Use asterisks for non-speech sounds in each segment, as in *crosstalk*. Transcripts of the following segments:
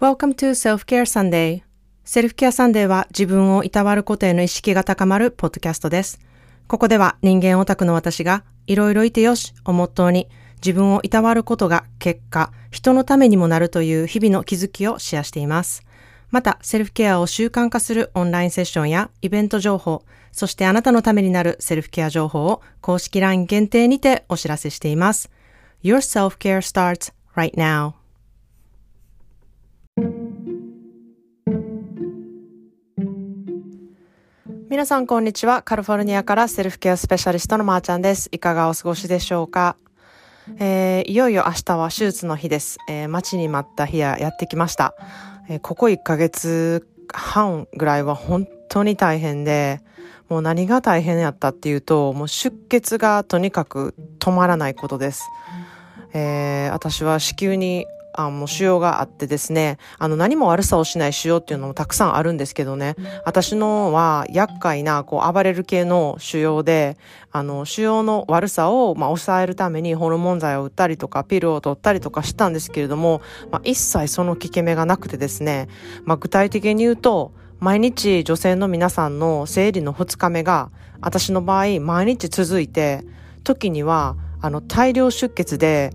Welcome to Self-Care Sunday. セルフケアサンデーは自分をいたわることへの意識が高まるポッドキャストです。ここでは人間オタクの私がいろいろいてよしをモットーに自分をいたわることが結果、人のためにもなるという日々の気づきをシェアしています。また、セルフケアを習慣化するオンラインセッションやイベント情報、そしてあなたのためになるセルフケア情報を公式 LINE 限定にてお知らせしています。Your self-care starts right now. 皆さんこんにちは。カリフォルニアからセルフケアスペシャリストのまーちゃんです。いかがお過ごしでしょうか？えー、いよいよ明日は手術の日です。えー、待ちに待った日がやってきました。えー、ここ1ヶ月半ぐらいは本当に大変で、もう何が大変やったっていうと、もう出血がとにかく止まらないことです。えー、私は子宮にあもう腫瘍があってですね、あの何も悪さをしない腫瘍っていうのもたくさんあるんですけどね、私のは厄介なこう暴れる系の腫瘍で、あの腫瘍の悪さをまあ抑えるためにホルモン剤を打ったりとかピルを取ったりとかしたんですけれども、まあ、一切その効き目がなくてですね、まあ、具体的に言うと、毎日女性の皆さんの生理の2日目が、私の場合毎日続いて、時にはあの大量出血で、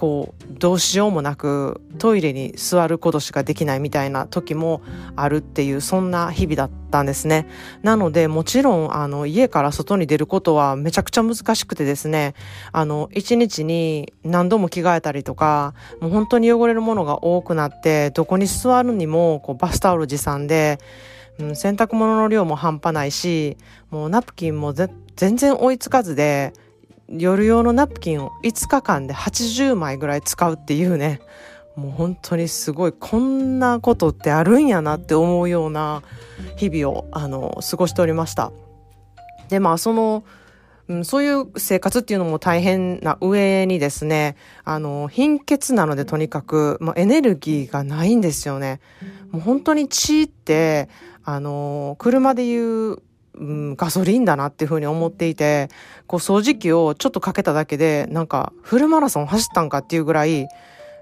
こうどうしようもなくトイレに座ることしかできないみたいな時もあるっていうそんな日々だったんですね。なのでもちろんあの家から外に出ることはめちゃくちゃ難しくてですね、あの一日に何度も着替えたりとか、もう本当に汚れるものが多くなってどこに座るにもこうバスタオル持参で、うん、洗濯物の量も半端ないし、もうナプキンも全然追いつかずで、夜用のナプキンを5日間で80枚ぐらい使うっていうねもう本当にすごいこんなことってあるんやなって思うような日々をあの過ごしておりましたでまあそのうん、そういう生活っていうのも大変な上にですね、あの、貧血なのでとにかく、まあ、エネルギーがないんですよね。もう本当に血って、あの、車で言ううん、ガソリンだなっていうふうに思っていて、こう掃除機をちょっとかけただけで、なんかフルマラソン走ったんかっていうぐらい、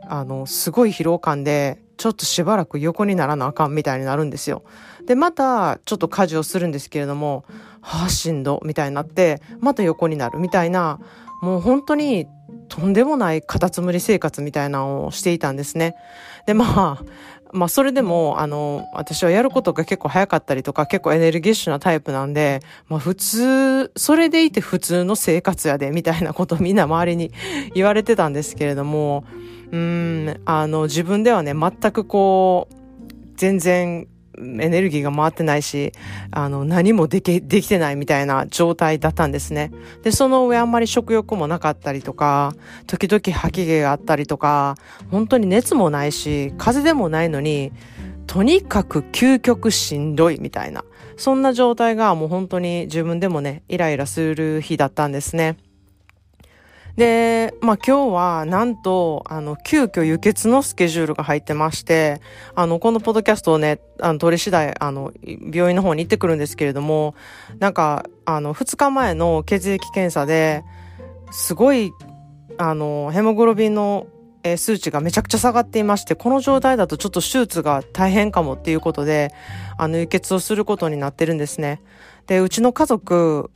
あの、すごい疲労感で、ちょっとしばらく横にならなあかんみたいになるんですよ。で、またちょっと家事をするんですけれども、はあ、しんど、みたいになって、また横になるみたいな、もう本当にとんでもないカタツムリ生活みたいなのをしていたんですね。で、まあ、まあそれでも、あの、私はやることが結構早かったりとか、結構エネルギッシュなタイプなんで、まあ普通、それでいて普通の生活やで、みたいなことみんな周りに言われてたんですけれども、うん、あの、自分ではね、全くこう、全然エネルギーが回ってないし、あの、何もでき、できてないみたいな状態だったんですね。で、その上あんまり食欲もなかったりとか、時々吐き気があったりとか、本当に熱もないし、風邪でもないのに、とにかく究極しんどいみたいな。そんな状態がもう本当に自分でもね、イライラする日だったんですね。で、まあ今日はなんと、あの、急遽輸血のスケジュールが入ってまして、あの、このポッドキャストをね、あの、取り次第、あの、病院の方に行ってくるんですけれども、なんか、あの、2日前の血液検査で、すごい、あの、ヘモグロビンのえ数値がめちゃくちゃ下がっていまして、この状態だとちょっと手術が大変かもっていうことで、あの、輸血をすることになってるんですね。で、うちの家族、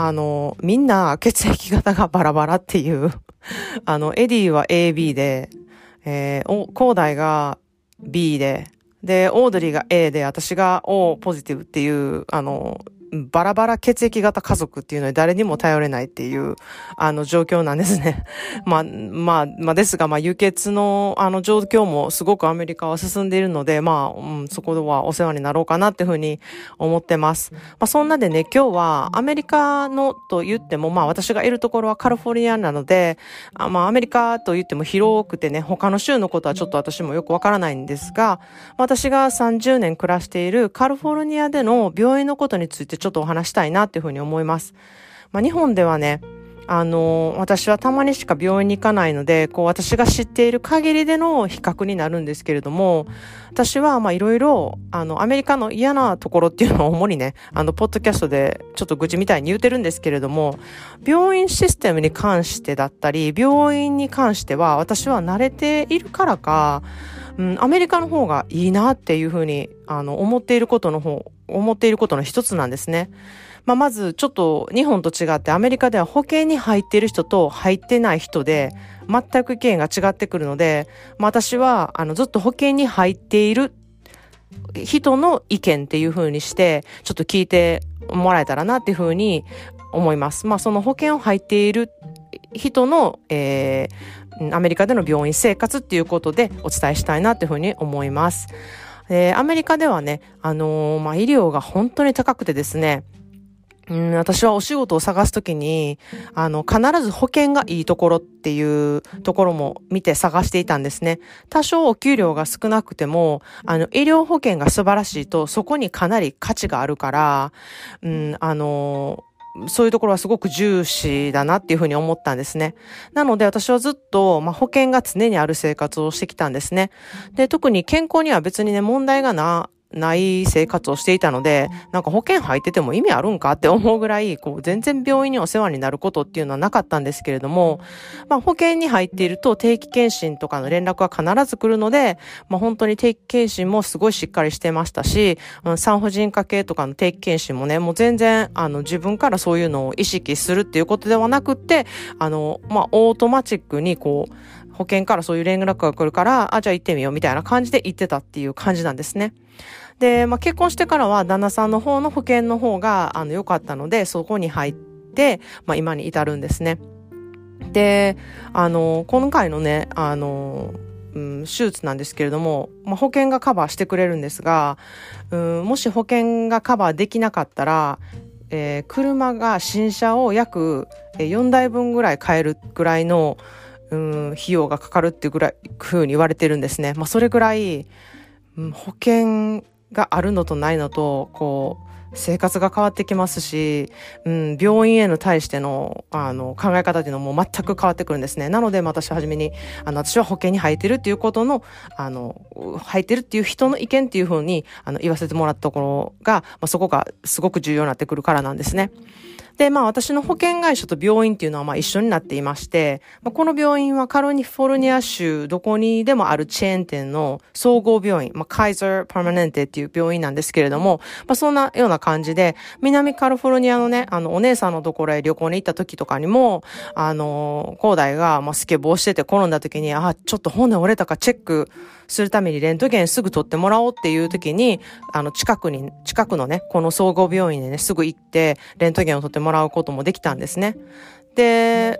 あの、みんな血液型がバラバラっていう。*laughs* あの、エディは AB で、えー、お、コーダイが B で、で、オードリーが A で、私が O ポジティブっていう、あの、バラバラ血液型家族っていうのに誰にも頼れないっていう、あの状況なんですね。*laughs* まあ、まあ、まあですが、まあ輸血のあの状況もすごくアメリカは進んでいるので、まあ、うん、そこはお世話になろうかなっていうふうに思ってます。まあそんなでね、今日はアメリカのと言っても、まあ私がいるところはカリフォルニアなので、あまあアメリカと言っても広くてね、他の州のことはちょっと私もよくわからないんですが、私が30年暮らしているカリフォルニアでの病院のことについてちょっとお話したいなっていうふうに思います。まあ、日本ではね、あの、私はたまにしか病院に行かないので、こう私が知っている限りでの比較になるんですけれども、私はまあいろいろ、あの、アメリカの嫌なところっていうのを主にね、あの、ポッドキャストでちょっと愚痴みたいに言うてるんですけれども、病院システムに関してだったり、病院に関しては私は慣れているからか、うん、アメリカの方がいいなっていうふうに、あの、思っていることの方、思っていることの一つなんですね。まあ、まずちょっと日本と違ってアメリカでは保険に入っている人と入ってない人で全く意見が違ってくるので、まあ、私はあのずっと保険に入っている人の意見っていう風にしてちょっと聞いてもらえたらなっていう風に思います。まあその保険を入っている人の、えー、アメリカでの病院生活っていうことでお伝えしたいなっていうふうに思います。えー、アメリカではね、あのー、まあ、医療が本当に高くてですね、うん、私はお仕事を探すときに、あの、必ず保険がいいところっていうところも見て探していたんですね。多少お給料が少なくても、あの、医療保険が素晴らしいと、そこにかなり価値があるから、うん、あの、そういうところはすごく重視だなっていうふうに思ったんですね。なので私はずっと、まあ、保険が常にある生活をしてきたんですね。で、特に健康には別にね、問題がな、ない生活をしていたので、なんか保険入ってても意味あるんかって思うぐらい、こう、全然病院にお世話になることっていうのはなかったんですけれども、まあ保険に入っていると定期検診とかの連絡は必ず来るので、まあ本当に定期検診もすごいしっかりしてましたし、産婦人科系とかの定期検診もね、もう全然、あの、自分からそういうのを意識するっていうことではなくって、あの、まあオートマチックにこう、保険からそういう連絡が来るから、あ、じゃあ行ってみようみたいな感じで行ってたっていう感じなんですね。で、まあ、結婚してからは旦那さんの方の保険の方が、あの、良かったので、そこに入って、まあ、今に至るんですね。で、あの、今回のね、あの、うん、手術なんですけれども、まあ、保険がカバーしてくれるんですが、うん、もし保険がカバーできなかったら、えー、車が新車を約4台分ぐらい買えるぐらいの、うん、費用がかかるっていうぐらい、ふうに言われてるんですね。まあ、それぐらい、うん、保険があるのとないのと、こう、生活が変わってきますし、うん、病院への対しての、あの、考え方っていうのも全く変わってくるんですね。なので、私はじめに、あの、私は保険に入ってるっていうことの、あの、入ってるっていう人の意見っていうふうに、あの、言わせてもらったところが、まあ、そこがすごく重要になってくるからなんですね。で、まあ私の保険会社と病院っていうのはまあ一緒になっていまして、まあ、この病院はカリフォルニア州どこにでもあるチェーン店の総合病院、まあカイザーパーマネンテっていう病院なんですけれども、まあそんなような感じで、南カリフォルニアのね、あのお姉さんのところへ旅行に行った時とかにも、あの、高大がまあスケボーしてて転んだ時に、あ、ちょっと骨折れたかチェックするためにレントゲンすぐ取ってもらおうっていう時に、あの近くに、近くのね、この総合病院でね、すぐ行ってレントゲンを取ってもらもらうこともできたんですね。で、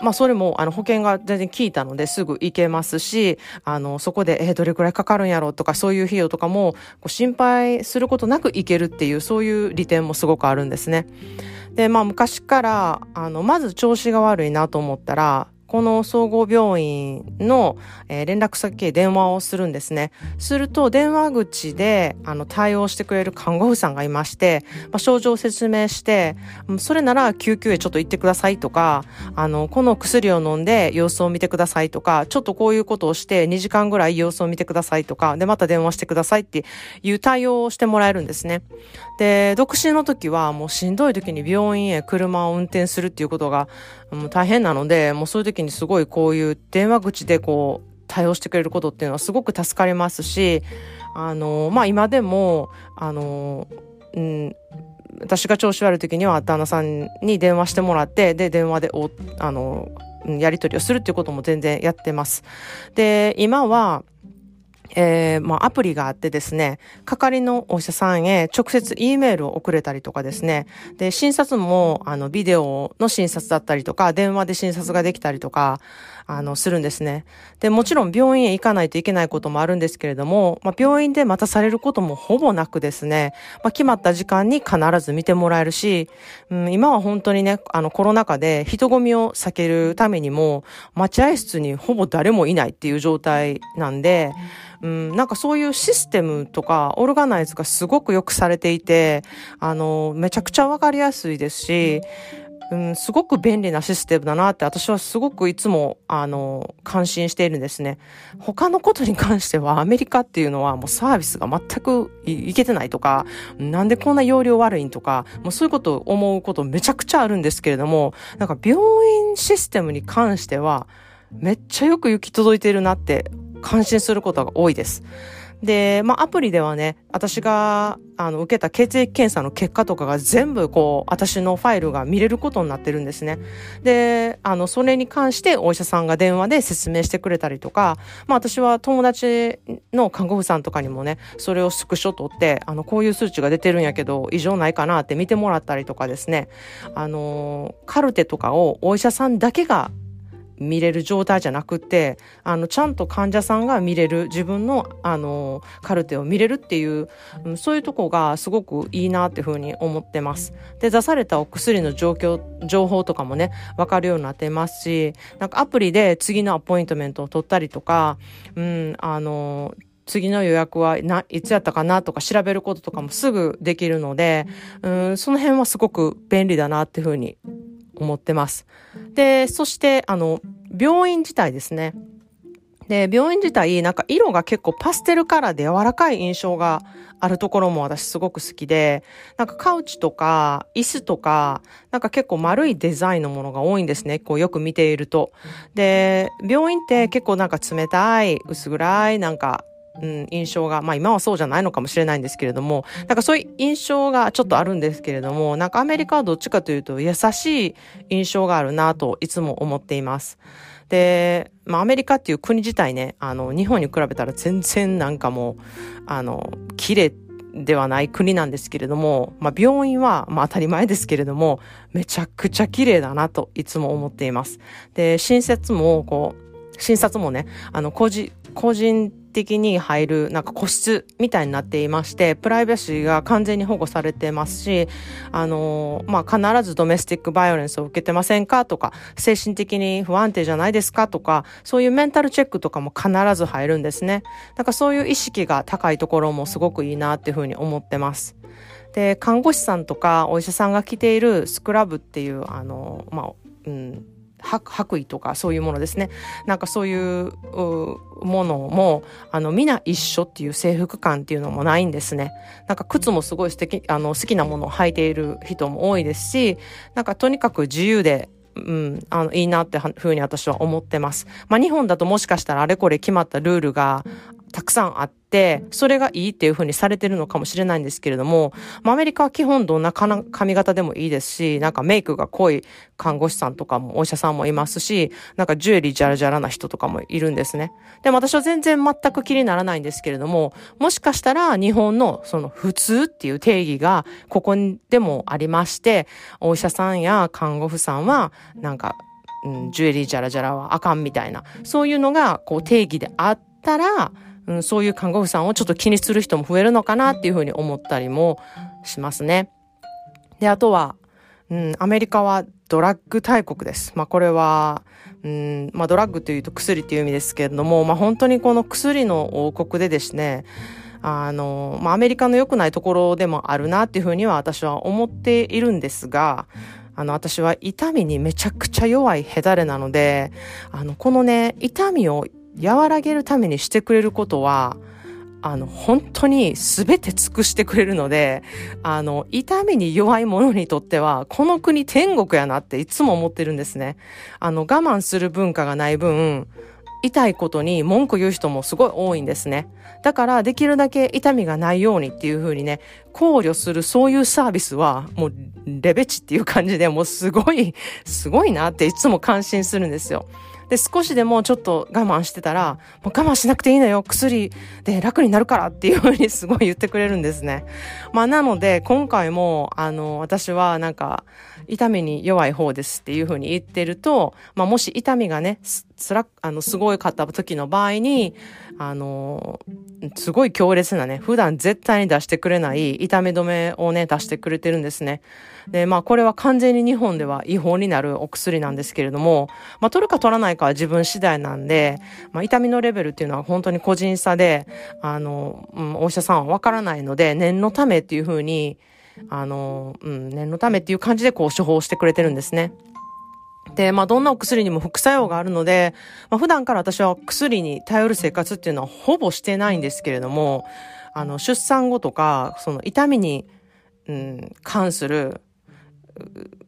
まあそれもあの保険が全然効いたのですぐ行けますし、あのそこでえー、どれくらいかかるんやろうとかそういう費用とかもこう心配することなく行けるっていうそういう利点もすごくあるんですね。で、まあ昔からあのまず調子が悪いなと思ったらこの総合病院の、えー、連絡先へ電話をするんですね。すると、電話口で、あの、対応してくれる看護婦さんがいまして、まあ、症状を説明して、それなら救急へちょっと行ってくださいとか、あの、この薬を飲んで様子を見てくださいとか、ちょっとこういうことをして2時間ぐらい様子を見てくださいとか、で、また電話してくださいっていう対応をしてもらえるんですね。で、独身の時はもうしんどい時に病院へ車を運転するっていうことがもう大変なので、もうそういう時にすごいこういう電話口でこう、対応してくれることっていうのはすごく助かりますし、あの、まあ、今でも、あの、うん、私が調子悪い時には旦那さんに電話してもらって、で、電話でお、あの、やり取りをするっていうことも全然やってます。で、今は、えー、まあ、アプリがあってですね、係のお医者さんへ直接 E メールを送れたりとかですね、で、診察も、あの、ビデオの診察だったりとか、電話で診察ができたりとか、あの、するんですね。で、もちろん病院へ行かないといけないこともあるんですけれども、まあ、病院で待たされることもほぼなくですね、まあ、決まった時間に必ず見てもらえるし、うん、今は本当にね、あの、コロナ禍で人混みを避けるためにも、待合室にほぼ誰もいないっていう状態なんで、うん、なんかそういうシステムとか、オルガナイズがすごくよくされていて、あの、めちゃくちゃわかりやすいですし、うん、すごく便利なシステムだなって私はすごくいつも、あの、感心しているんですね。他のことに関してはアメリカっていうのはもうサービスが全くいけてないとか、なんでこんな容量悪いんとか、もうそういうことを思うことめちゃくちゃあるんですけれども、なんか病院システムに関してはめっちゃよく行き届いてるなって感心することが多いです。で、まあ、アプリではね、私が、あの、受けた血液検査の結果とかが全部、こう、私のファイルが見れることになってるんですね。で、あの、それに関してお医者さんが電話で説明してくれたりとか、まあ、私は友達の看護婦さんとかにもね、それをスクショ取って、あの、こういう数値が出てるんやけど、異常ないかなって見てもらったりとかですね、あの、カルテとかをお医者さんだけが見れる状態じゃなくて、あの、ちゃんと患者さんが見れる、自分の、あの、カルテを見れるっていう、うん、そういうとこがすごくいいなっていうふうに思ってます。で、出されたお薬の状況、情報とかもね、わかるようになってますし、なんかアプリで次のアポイントメントを取ったりとか、うん、あの、次の予約はいつやったかなとか調べることとかもすぐできるので、うん、その辺はすごく便利だなっていうふうに思ってます。で、そして、あの、病院自体ですね。で、病院自体、なんか色が結構パステルカラーで柔らかい印象があるところも私すごく好きで、なんかカウチとか椅子とか、なんか結構丸いデザインのものが多いんですね。こうよく見ていると。で、病院って結構なんか冷たい、薄暗い、なんかうん、印象が、まあ今はそうじゃないのかもしれないんですけれども、なんかそういう印象がちょっとあるんですけれども、なんかアメリカはどっちかというと優しい印象があるなといつも思っています。で、まあアメリカっていう国自体ね、あの、日本に比べたら全然なんかもう、あの、綺麗ではない国なんですけれども、まあ病院は、まあ当たり前ですけれども、めちゃくちゃ綺麗だなといつも思っています。で、診察も、こう、診察もね、あの、個人、個人的に入るなんか個室みたいになっていまして、プライバシーが完全に保護されてますし、あのー、まあ、必ずドメスティックバイオレンスを受けてませんかとか、精神的に不安定じゃないですかとか、そういうメンタルチェックとかも必ず入るんですね。だからそういう意識が高いところもすごくいいなっていうふうに思ってます。で、看護師さんとかお医者さんが着ているスクラブっていう、あの、まあ、うん、白衣とかそういうものですね。なんかそういうものも、あの、皆一緒っていう制服感っていうのもないんですね。なんか靴もすごい素敵、あの、好きなものを履いている人も多いですし、なんかとにかく自由で、うん、あの、いいなってふうに私は思ってます。まあ、日本だともしかしたらあれこれ決まったルールがたくさんあって、それがいいっていう風にされてるのかもしれないんですけれども、まあ、アメリカは基本どんな髪型でもいいですし、なんかメイクが濃い看護師さんとかもお医者さんもいますし、なんかジュエリージャラジャラな人とかもいるんですね。でも私は全然全く気にならないんですけれども、もしかしたら日本のその普通っていう定義がここにでもありまして、お医者さんや看護婦さんはなんか、うん、ジュエリージャラジャラはあかんみたいな、そういうのがこう定義であったら、うん、そういう看護婦さんをちょっと気にする人も増えるのかなっていうふうに思ったりもしますね。で、あとは、うん、アメリカはドラッグ大国です。まあこれは、うん、まあドラッグというと薬っていう意味ですけれども、まあ本当にこの薬の王国でですね、あの、まあアメリカの良くないところでもあるなっていうふうには私は思っているんですが、あの、私は痛みにめちゃくちゃ弱いヘダレなので、あの、このね、痛みを和らげるためにしてくれることは、あの、本当に全て尽くしてくれるので、あの、痛みに弱い者にとっては、この国天国やなっていつも思ってるんですね。あの、我慢する文化がない分、痛いことに文句言う人もすごい多いんですね。だから、できるだけ痛みがないようにっていう風にね、考慮するそういうサービスは、もう、レベチっていう感じで、もうすごい、すごいなっていつも感心するんですよ。で、少しでもちょっと我慢してたら、もう我慢しなくていいのよ、薬で楽になるからっていうふうにすごい言ってくれるんですね。まあなので、今回も、あの、私はなんか、痛みに弱い方ですっていうふうに言ってると、まあもし痛みがね、つら、あの、すごいかった時の場合に、あの、すごい強烈なね、普段絶対に出してくれない痛み止めをね、出してくれてるんですね。で、まあこれは完全に日本では違法になるお薬なんですけれども、まあ取るか取らないかは自分次第なんで、まあ痛みのレベルっていうのは本当に個人差で、あの、うん、お医者さんはわからないので、念のためっていうふうに、あの、うん、念のためっていう感じでこう処方してくれてるんですね。で、まあ、どんなお薬にも副作用があるので、まあ、普段から私は薬に頼る生活っていうのはほぼしてないんですけれども、あの、出産後とか、その痛みに、うん、関する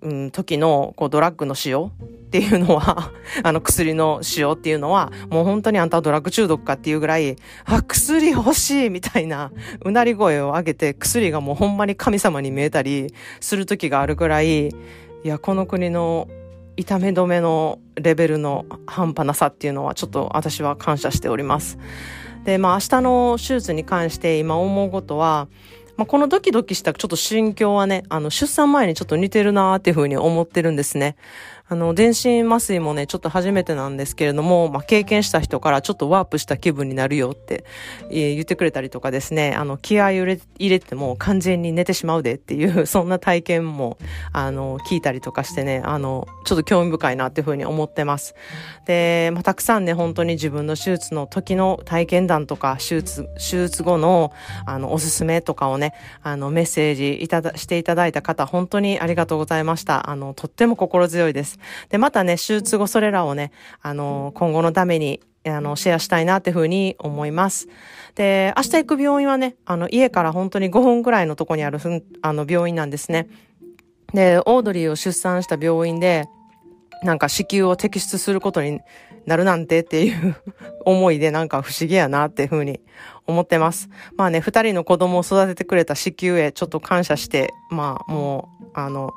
うん、時のこうドラッグの使用っていうのは *laughs* あの薬の使用っていうのは、もう本当にあんたはドラッグ中毒かっていうぐらい、あ、薬欲しいみたいな、うなり声を上げて、薬がもうほんまに神様に見えたりする時があるぐらい、いや、この国の痛め止めのレベルの半端なさっていうのはちょっと私は感謝しております。で、まあ明日の手術に関して今思うことは、まあ、このドキドキしたちょっと心境はね、あの、出産前にちょっと似てるなーっていうふうに思ってるんですね。あの、全身麻酔もね、ちょっと初めてなんですけれども、まあ、経験した人からちょっとワープした気分になるよって、えー、言ってくれたりとかですね、あの、気合入れ入れても完全に寝てしまうでっていう、*laughs* そんな体験も、あの、聞いたりとかしてね、あの、ちょっと興味深いなっていうふうに思ってます。で、まあ、たくさんね、本当に自分の手術の時の体験談とか、手術、手術後の、あの、おすすめとかをね、あの、メッセージいただ、していただいた方、本当にありがとうございました。あの、とっても心強いです。。で、またね、手術後それらをね、あの、今後のために、あの、シェアしたいなっていうふうに思います。で、明日行く病院はね、あの、家から本当に5分くらいのとこにある、あの、病院なんですね。で、オードリーを出産した病院で、なんか子宮を摘出することになるなんてっていう *laughs* 思いでなんか不思議やなっていうふうに思ってます。まあね、二人の子供を育ててくれた子宮へちょっと感謝して、まあもう、あの、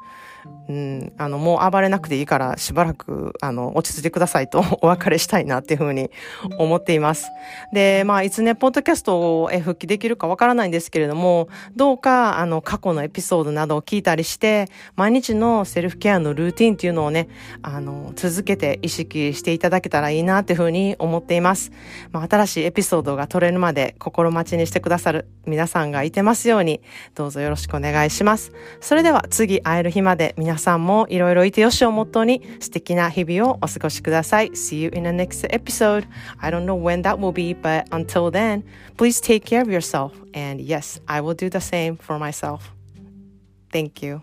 うん、あの、もう暴れなくていいからしばらく、あの、落ち着いてくださいとお別れしたいなっていうふうに思っています。で、まあ、いつね、ポッドキャストを復帰できるかわからないんですけれども、どうか、あの、過去のエピソードなどを聞いたりして、毎日のセルフケアのルーティンっていうのをね、あの、続けて意識していただけたらいいなっていうふうに思っています。まあ、新しいエピソードが取れるまで心待ちにしてくださる皆さんがいてますように、どうぞよろしくお願いします。それでは次会える日までで皆さんもいろいろいてよしをもとに素敵な日々をお過ごしください。See you in the next episode. I don't know when that will be, but until then, please take care of yourself. And yes, I will do the same for myself. Thank you.